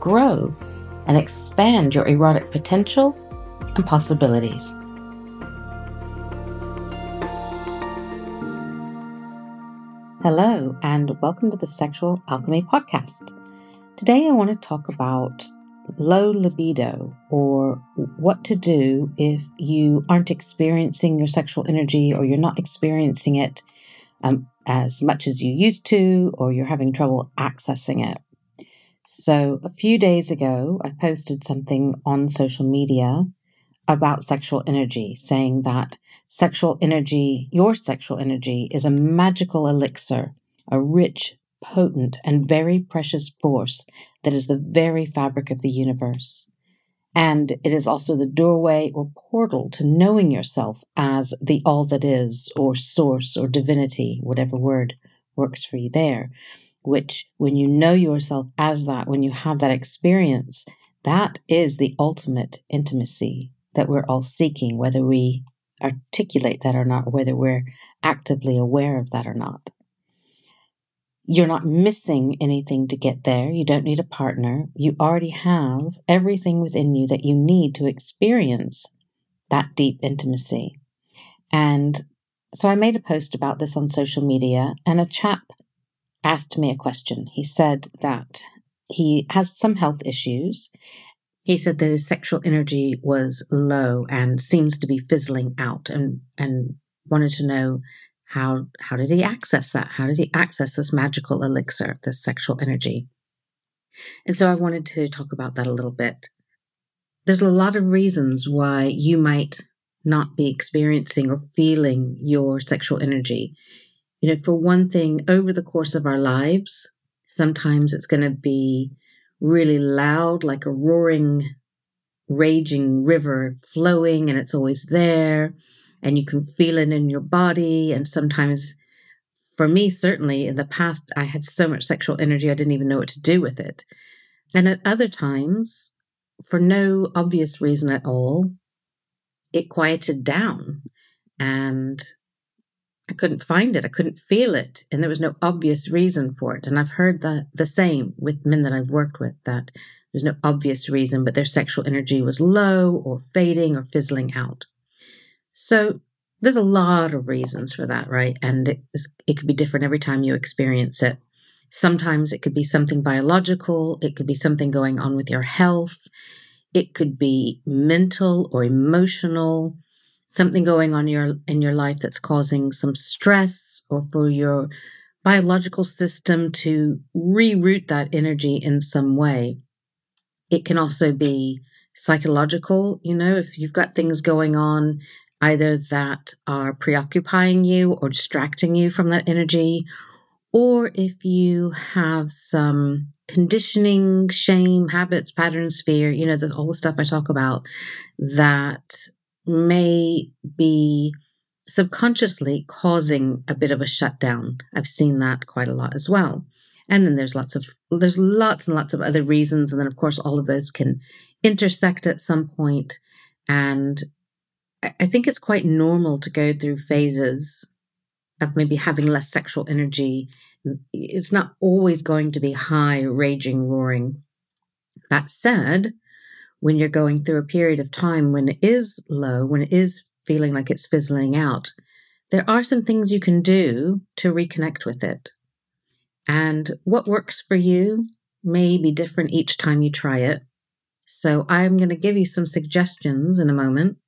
grow, and expand your erotic potential and possibilities. Hello, and welcome to the Sexual Alchemy Podcast. Today, I want to talk about low libido or what to do if you aren't experiencing your sexual energy or you're not experiencing it um, as much as you used to or you're having trouble accessing it. So, a few days ago, I posted something on social media about sexual energy, saying that sexual energy, your sexual energy, is a magical elixir, a rich, potent, and very precious force that is the very fabric of the universe. And it is also the doorway or portal to knowing yourself as the all that is, or source, or divinity, whatever word works for you there. Which, when you know yourself as that, when you have that experience, that is the ultimate intimacy that we're all seeking, whether we articulate that or not, whether we're actively aware of that or not. You're not missing anything to get there. You don't need a partner. You already have everything within you that you need to experience that deep intimacy. And so I made a post about this on social media, and a chap asked me a question. He said that he has some health issues. He said that his sexual energy was low and seems to be fizzling out and, and wanted to know how how did he access that? How did he access this magical elixir, this sexual energy? And so I wanted to talk about that a little bit. There's a lot of reasons why you might not be experiencing or feeling your sexual energy. You know, for one thing, over the course of our lives, sometimes it's going to be really loud, like a roaring, raging river flowing, and it's always there and you can feel it in your body. And sometimes, for me, certainly in the past, I had so much sexual energy, I didn't even know what to do with it. And at other times, for no obvious reason at all, it quieted down and I couldn't find it. I couldn't feel it. And there was no obvious reason for it. And I've heard that the same with men that I've worked with that there's no obvious reason, but their sexual energy was low or fading or fizzling out. So there's a lot of reasons for that, right? And it, it could be different every time you experience it. Sometimes it could be something biological, it could be something going on with your health, it could be mental or emotional, something going on your in your life that's causing some stress or for your biological system to reroute that energy in some way. It can also be psychological, you know, if you've got things going on either that are preoccupying you or distracting you from that energy, or if you have some conditioning, shame, habits, patterns, fear, you know, all the stuff I talk about that may be subconsciously causing a bit of a shutdown. I've seen that quite a lot as well. And then there's lots of there's lots and lots of other reasons, and then of course all of those can intersect at some point, and I think it's quite normal to go through phases of maybe having less sexual energy. It's not always going to be high, raging, roaring. That said, when you're going through a period of time when it is low, when it is feeling like it's fizzling out, there are some things you can do to reconnect with it. And what works for you may be different each time you try it. So I'm going to give you some suggestions in a moment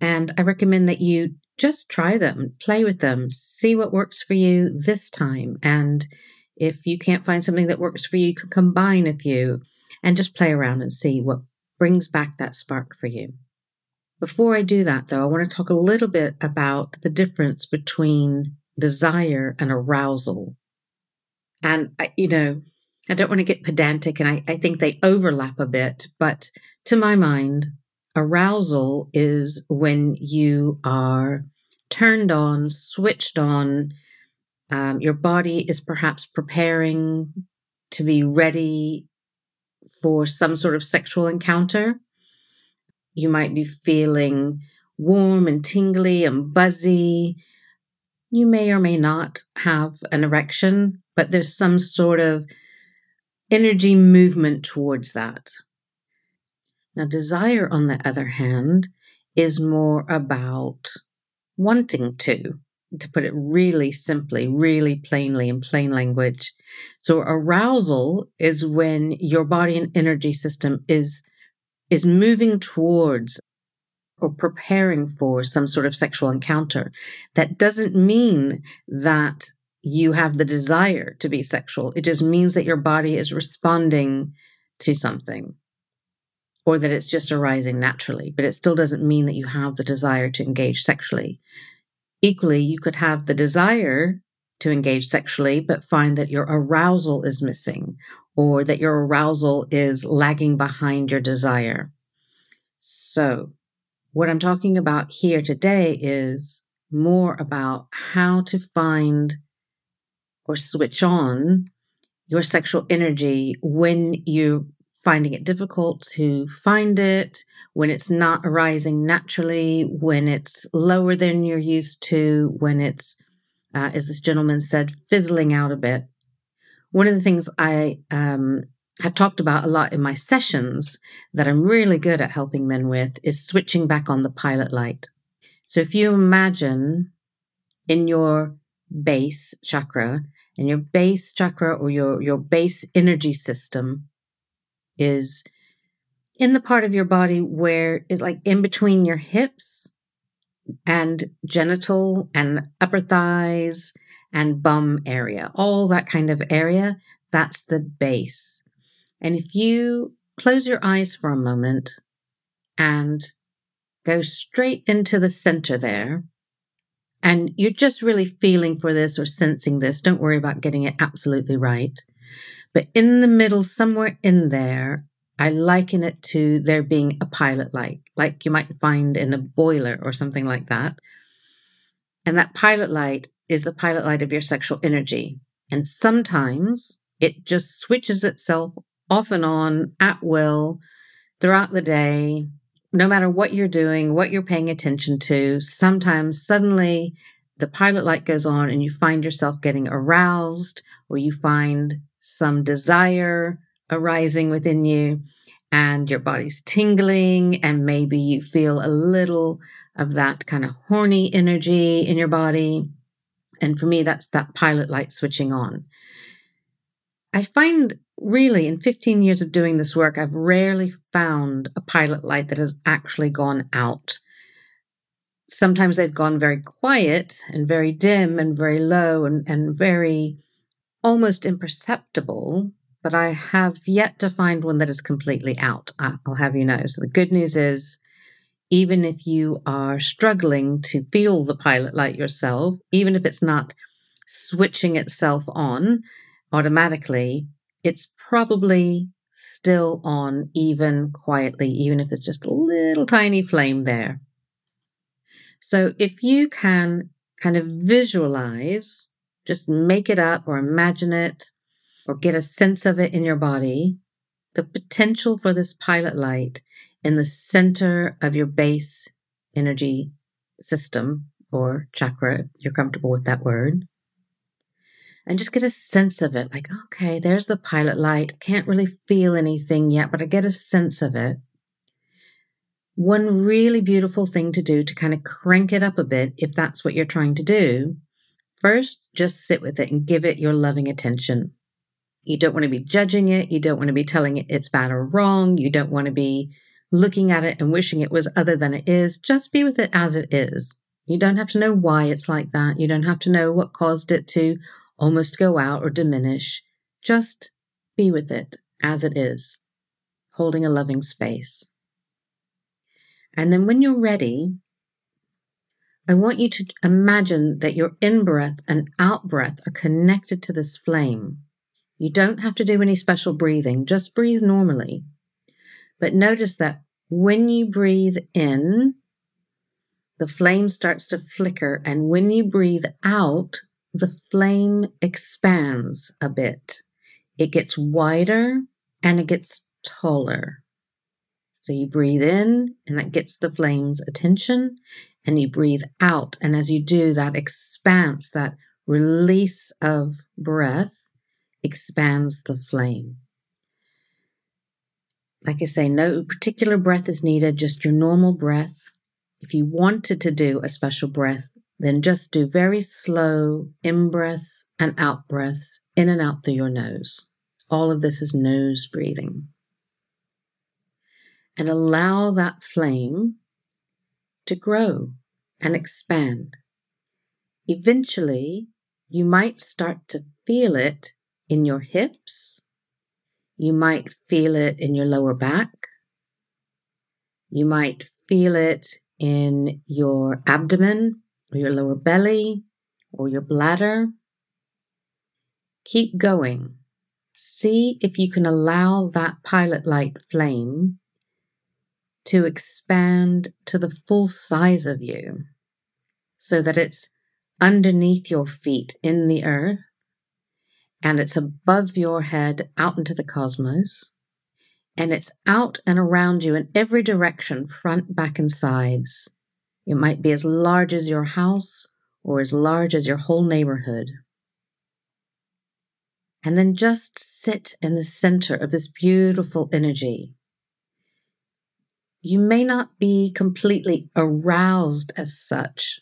and I recommend that you just try them, play with them, see what works for you this time. And if you can't find something that works for you, you can combine a few and just play around and see what brings back that spark for you. Before I do that, though, I want to talk a little bit about the difference between desire and arousal. And, you know, I don't want to get pedantic, and I, I think they overlap a bit, but to my mind, arousal is when you are turned on, switched on. Um, your body is perhaps preparing to be ready for some sort of sexual encounter. You might be feeling warm and tingly and buzzy. You may or may not have an erection, but there's some sort of energy movement towards that. Now, desire, on the other hand, is more about wanting to, to put it really simply, really plainly in plain language. So, arousal is when your body and energy system is, is moving towards or preparing for some sort of sexual encounter. That doesn't mean that you have the desire to be sexual. It just means that your body is responding to something or that it's just arising naturally, but it still doesn't mean that you have the desire to engage sexually. Equally, you could have the desire to engage sexually, but find that your arousal is missing or that your arousal is lagging behind your desire. So, what I'm talking about here today is more about how to find or switch on your sexual energy when you're finding it difficult to find it, when it's not arising naturally, when it's lower than you're used to, when it's, uh, as this gentleman said, fizzling out a bit. One of the things I um, have talked about a lot in my sessions that I'm really good at helping men with is switching back on the pilot light. So if you imagine in your base chakra and your base chakra or your, your base energy system is in the part of your body where it's like in between your hips and genital and upper thighs and bum area, all that kind of area, that's the base. And if you close your eyes for a moment and go straight into the center there, and you're just really feeling for this or sensing this, don't worry about getting it absolutely right. But in the middle, somewhere in there, I liken it to there being a pilot light, like you might find in a boiler or something like that. And that pilot light is the pilot light of your sexual energy. And sometimes it just switches itself off and on at will throughout the day, no matter what you're doing, what you're paying attention to, sometimes suddenly the pilot light goes on and you find yourself getting aroused or you find some desire arising within you and your body's tingling and maybe you feel a little of that kind of horny energy in your body. And for me, that's that pilot light switching on. I find really in 15 years of doing this work, I've rarely found a pilot light that has actually gone out. Sometimes they've gone very quiet and very dim and very low and, and very almost imperceptible, but I have yet to find one that is completely out. I'll have you know. So the good news is, even if you are struggling to feel the pilot light yourself, even if it's not switching itself on automatically, it's probably still on even quietly, even if there's just a little tiny flame there. So if you can kind of visualize, just make it up or imagine it or get a sense of it in your body, the potential for this pilot light in the center of your base energy system or chakra, if you're comfortable with that word and just get a sense of it. Like, okay, there's the pilot light. Can't really feel anything yet, but I get a sense of it. One really beautiful thing to do to kind of crank it up a bit, if that's what you're trying to do, first just sit with it and give it your loving attention. You don't want to be judging it. You don't want to be telling it it's bad or wrong. You don't want to be looking at it and wishing it was other than it is. Just be with it as it is. You don't have to know why it's like that. You don't have to know what caused it to almost go out or diminish. Just be with it as it is, holding a loving space. And then when you're ready, I want you to imagine that your in breath and out breath are connected to this flame. You don't have to do any special breathing, just breathe normally. But notice that when you breathe in, the flame starts to flicker, and when you breathe out, the flame expands a bit. It gets wider and it gets taller. So you breathe in, and that gets the flame's attention, and you breathe out. And as you do, that expanse, that release of breath, expands the flame. Like I say, no particular breath is needed, just your normal breath. If you wanted to do a special breath, then just do very slow in breaths and out breaths, in and out through your nose. All of this is nose breathing. And allow that flame to grow and expand. Eventually, you might start to feel it in your hips. You might feel it in your lower back. You might feel it in your abdomen or your lower belly or your bladder. Keep going. See if you can allow that pilot light flame to expand to the full size of you so that it's underneath your feet in the earth and it's above your head out into the cosmos and it's out and around you in every direction, front, back, and sides. It might be as large as your house or as large as your whole neighborhood. And then just sit in the center of this beautiful energy. You may not be completely aroused as such,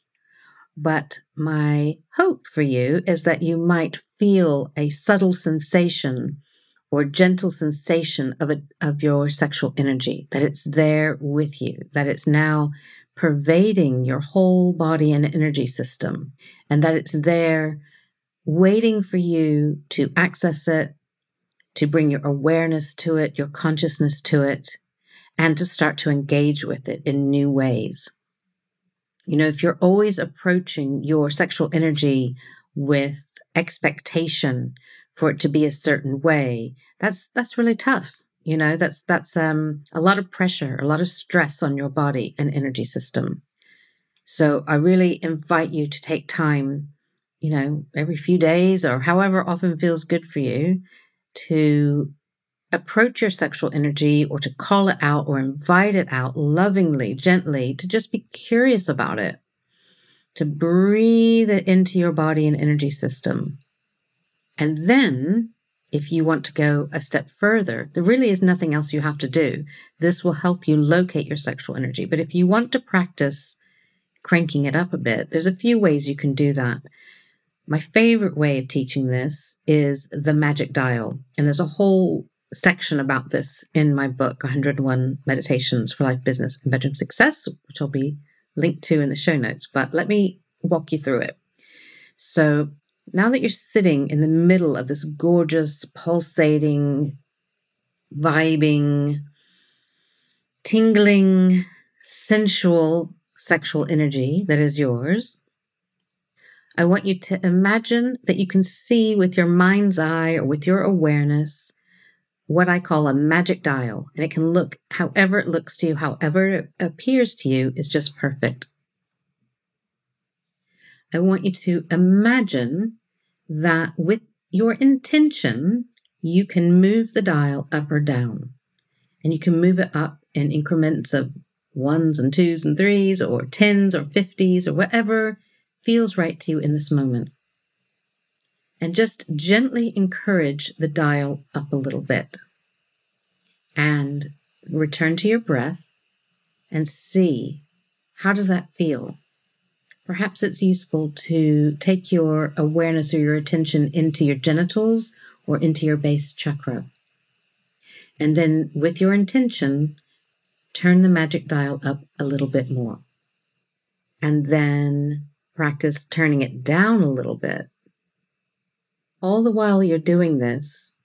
but my hope for you is that you might feel a subtle sensation or gentle sensation of a, of your sexual energy, that it's there with you, that it's now pervading your whole body and energy system, and that it's there waiting for you to access it, to bring your awareness to it, your consciousness to it, and to start to engage with it in new ways. You know, if you're always approaching your sexual energy with expectation for it to be a certain way, that's that's really tough. You know, that's that's um, a lot of pressure, a lot of stress on your body and energy system. So I really invite you to take time, you know, every few days or however often feels good for you, to approach your sexual energy or to call it out or invite it out lovingly, gently, to just be curious about it, to breathe it into your body and energy system. And then, if you want to go a step further, there really is nothing else you have to do. This will help you locate your sexual energy. But if you want to practice cranking it up a bit, there's a few ways you can do that. My favorite way of teaching this is the magic dial. And there's a whole section about this in my book, 101 Meditations for Life, Business, and Bedroom Success, which I'll be linked to in the show notes. But let me walk you through it. So now that you're sitting in the middle of this gorgeous, pulsating, vibing, tingling, sensual sexual energy that is yours, I want you to imagine that you can see with your mind's eye or with your awareness what I call a magic dial, and it can look however it looks to you, however it appears to you is just perfect. I want you to imagine that with your intention, you can move the dial up or down, and you can move it up in increments of ones and twos and threes, or tens or fifties, or whatever feels right to you in this moment and just gently encourage the dial up a little bit. And return to your breath and see how does that feel? Perhaps it's useful to take your awareness or your attention into your genitals or into your base chakra. And then with your intention, turn the magic dial up a little bit more. And then practice turning it down a little bit all the while you're doing this,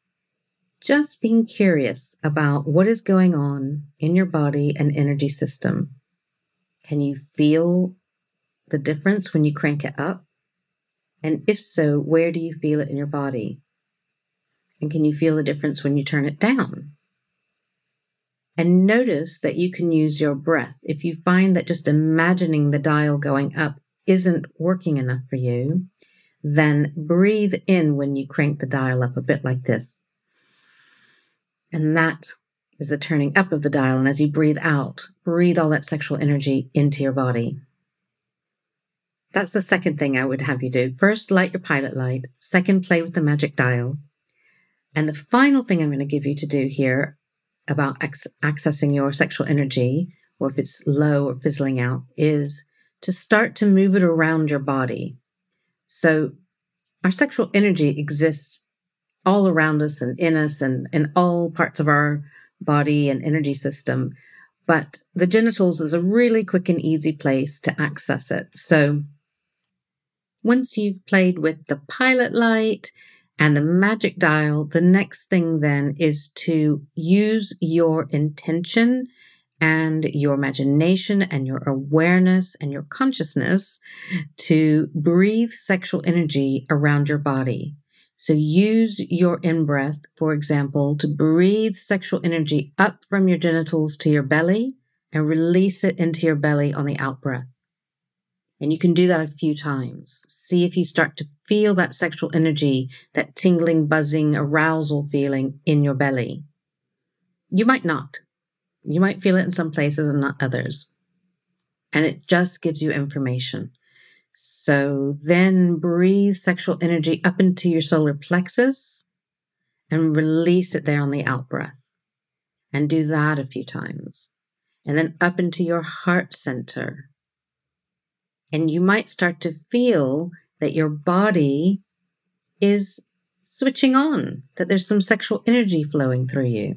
just being curious about what is going on in your body and energy system. Can you feel the difference when you crank it up? And if so, where do you feel it in your body? And can you feel the difference when you turn it down? And notice that you can use your breath. If you find that just imagining the dial going up isn't working enough for you, then breathe in when you crank the dial up a bit like this. And that is the turning up of the dial. And as you breathe out, breathe all that sexual energy into your body. That's the second thing I would have you do. First, light your pilot light. Second, play with the magic dial. And the final thing I'm going to give you to do here about ac- accessing your sexual energy, or if it's low or fizzling out, is to start to move it around your body. So our sexual energy exists all around us and in us and in all parts of our body and energy system. But the genitals is a really quick and easy place to access it. So once you've played with the pilot light and the magic dial, the next thing then is to use your intention and your imagination and your awareness and your consciousness to breathe sexual energy around your body. So use your in breath, for example, to breathe sexual energy up from your genitals to your belly and release it into your belly on the out breath. And you can do that a few times. See if you start to feel that sexual energy, that tingling, buzzing, arousal feeling in your belly. You might not. You might feel it in some places and not others. And it just gives you information. So then breathe sexual energy up into your solar plexus and release it there on the out breath. And do that a few times. And then up into your heart center. And you might start to feel that your body is switching on, that there's some sexual energy flowing through you.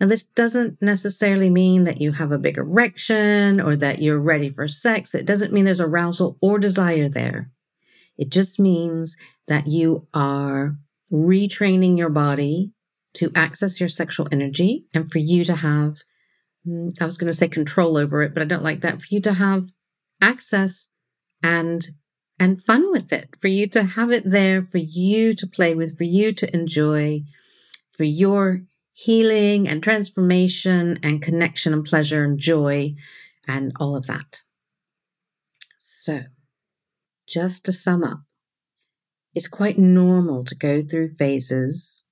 Now, this doesn't necessarily mean that you have a big erection or that you're ready for sex. It doesn't mean there's arousal or desire there. It just means that you are retraining your body to access your sexual energy and for you to have, mm, I was going to say control over it, but I don't like that, for you to have access and and fun with it, for you to have it there, for you to play with, for you to enjoy, for your healing and transformation and connection and pleasure and joy and all of that. So, just to sum up, it's quite normal to go through phases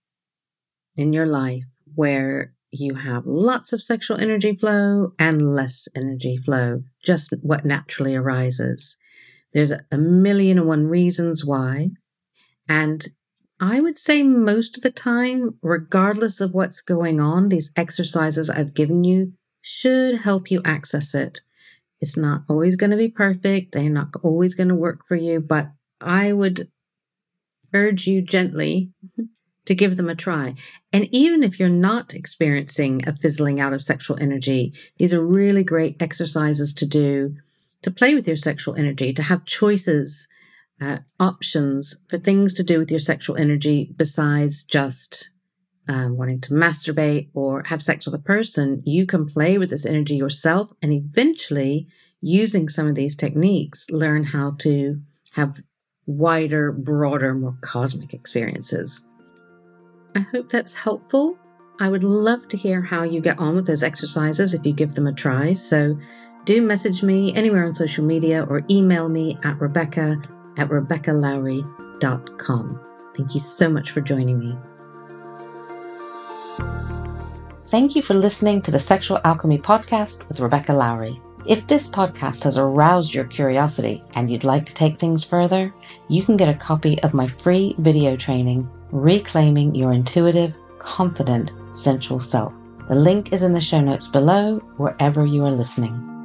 in your life where you have lots of sexual energy flow and less energy flow, just what naturally arises. There's a million and one reasons why. And I would say most of the time, regardless of what's going on, these exercises I've given you should help you access it. It's not always going to be perfect. They're not always going to work for you, but I would urge you gently to give them a try. And even if you're not experiencing a fizzling out of sexual energy, these are really great exercises to do to play with your sexual energy, to have choices uh, options for things to do with your sexual energy besides just um, wanting to masturbate or have sex with a person, you can play with this energy yourself and eventually, using some of these techniques, learn how to have wider, broader, more cosmic experiences. I hope that's helpful. I would love to hear how you get on with those exercises if you give them a try. So do message me anywhere on social media or email me at Rebecca at RebeccaLowrie.com. Thank you so much for joining me. Thank you for listening to the Sexual Alchemy Podcast with Rebecca Lowrie. If this podcast has aroused your curiosity and you'd like to take things further, you can get a copy of my free video training, Reclaiming Your Intuitive, Confident, Sensual Self. The link is in the show notes below, wherever you are listening.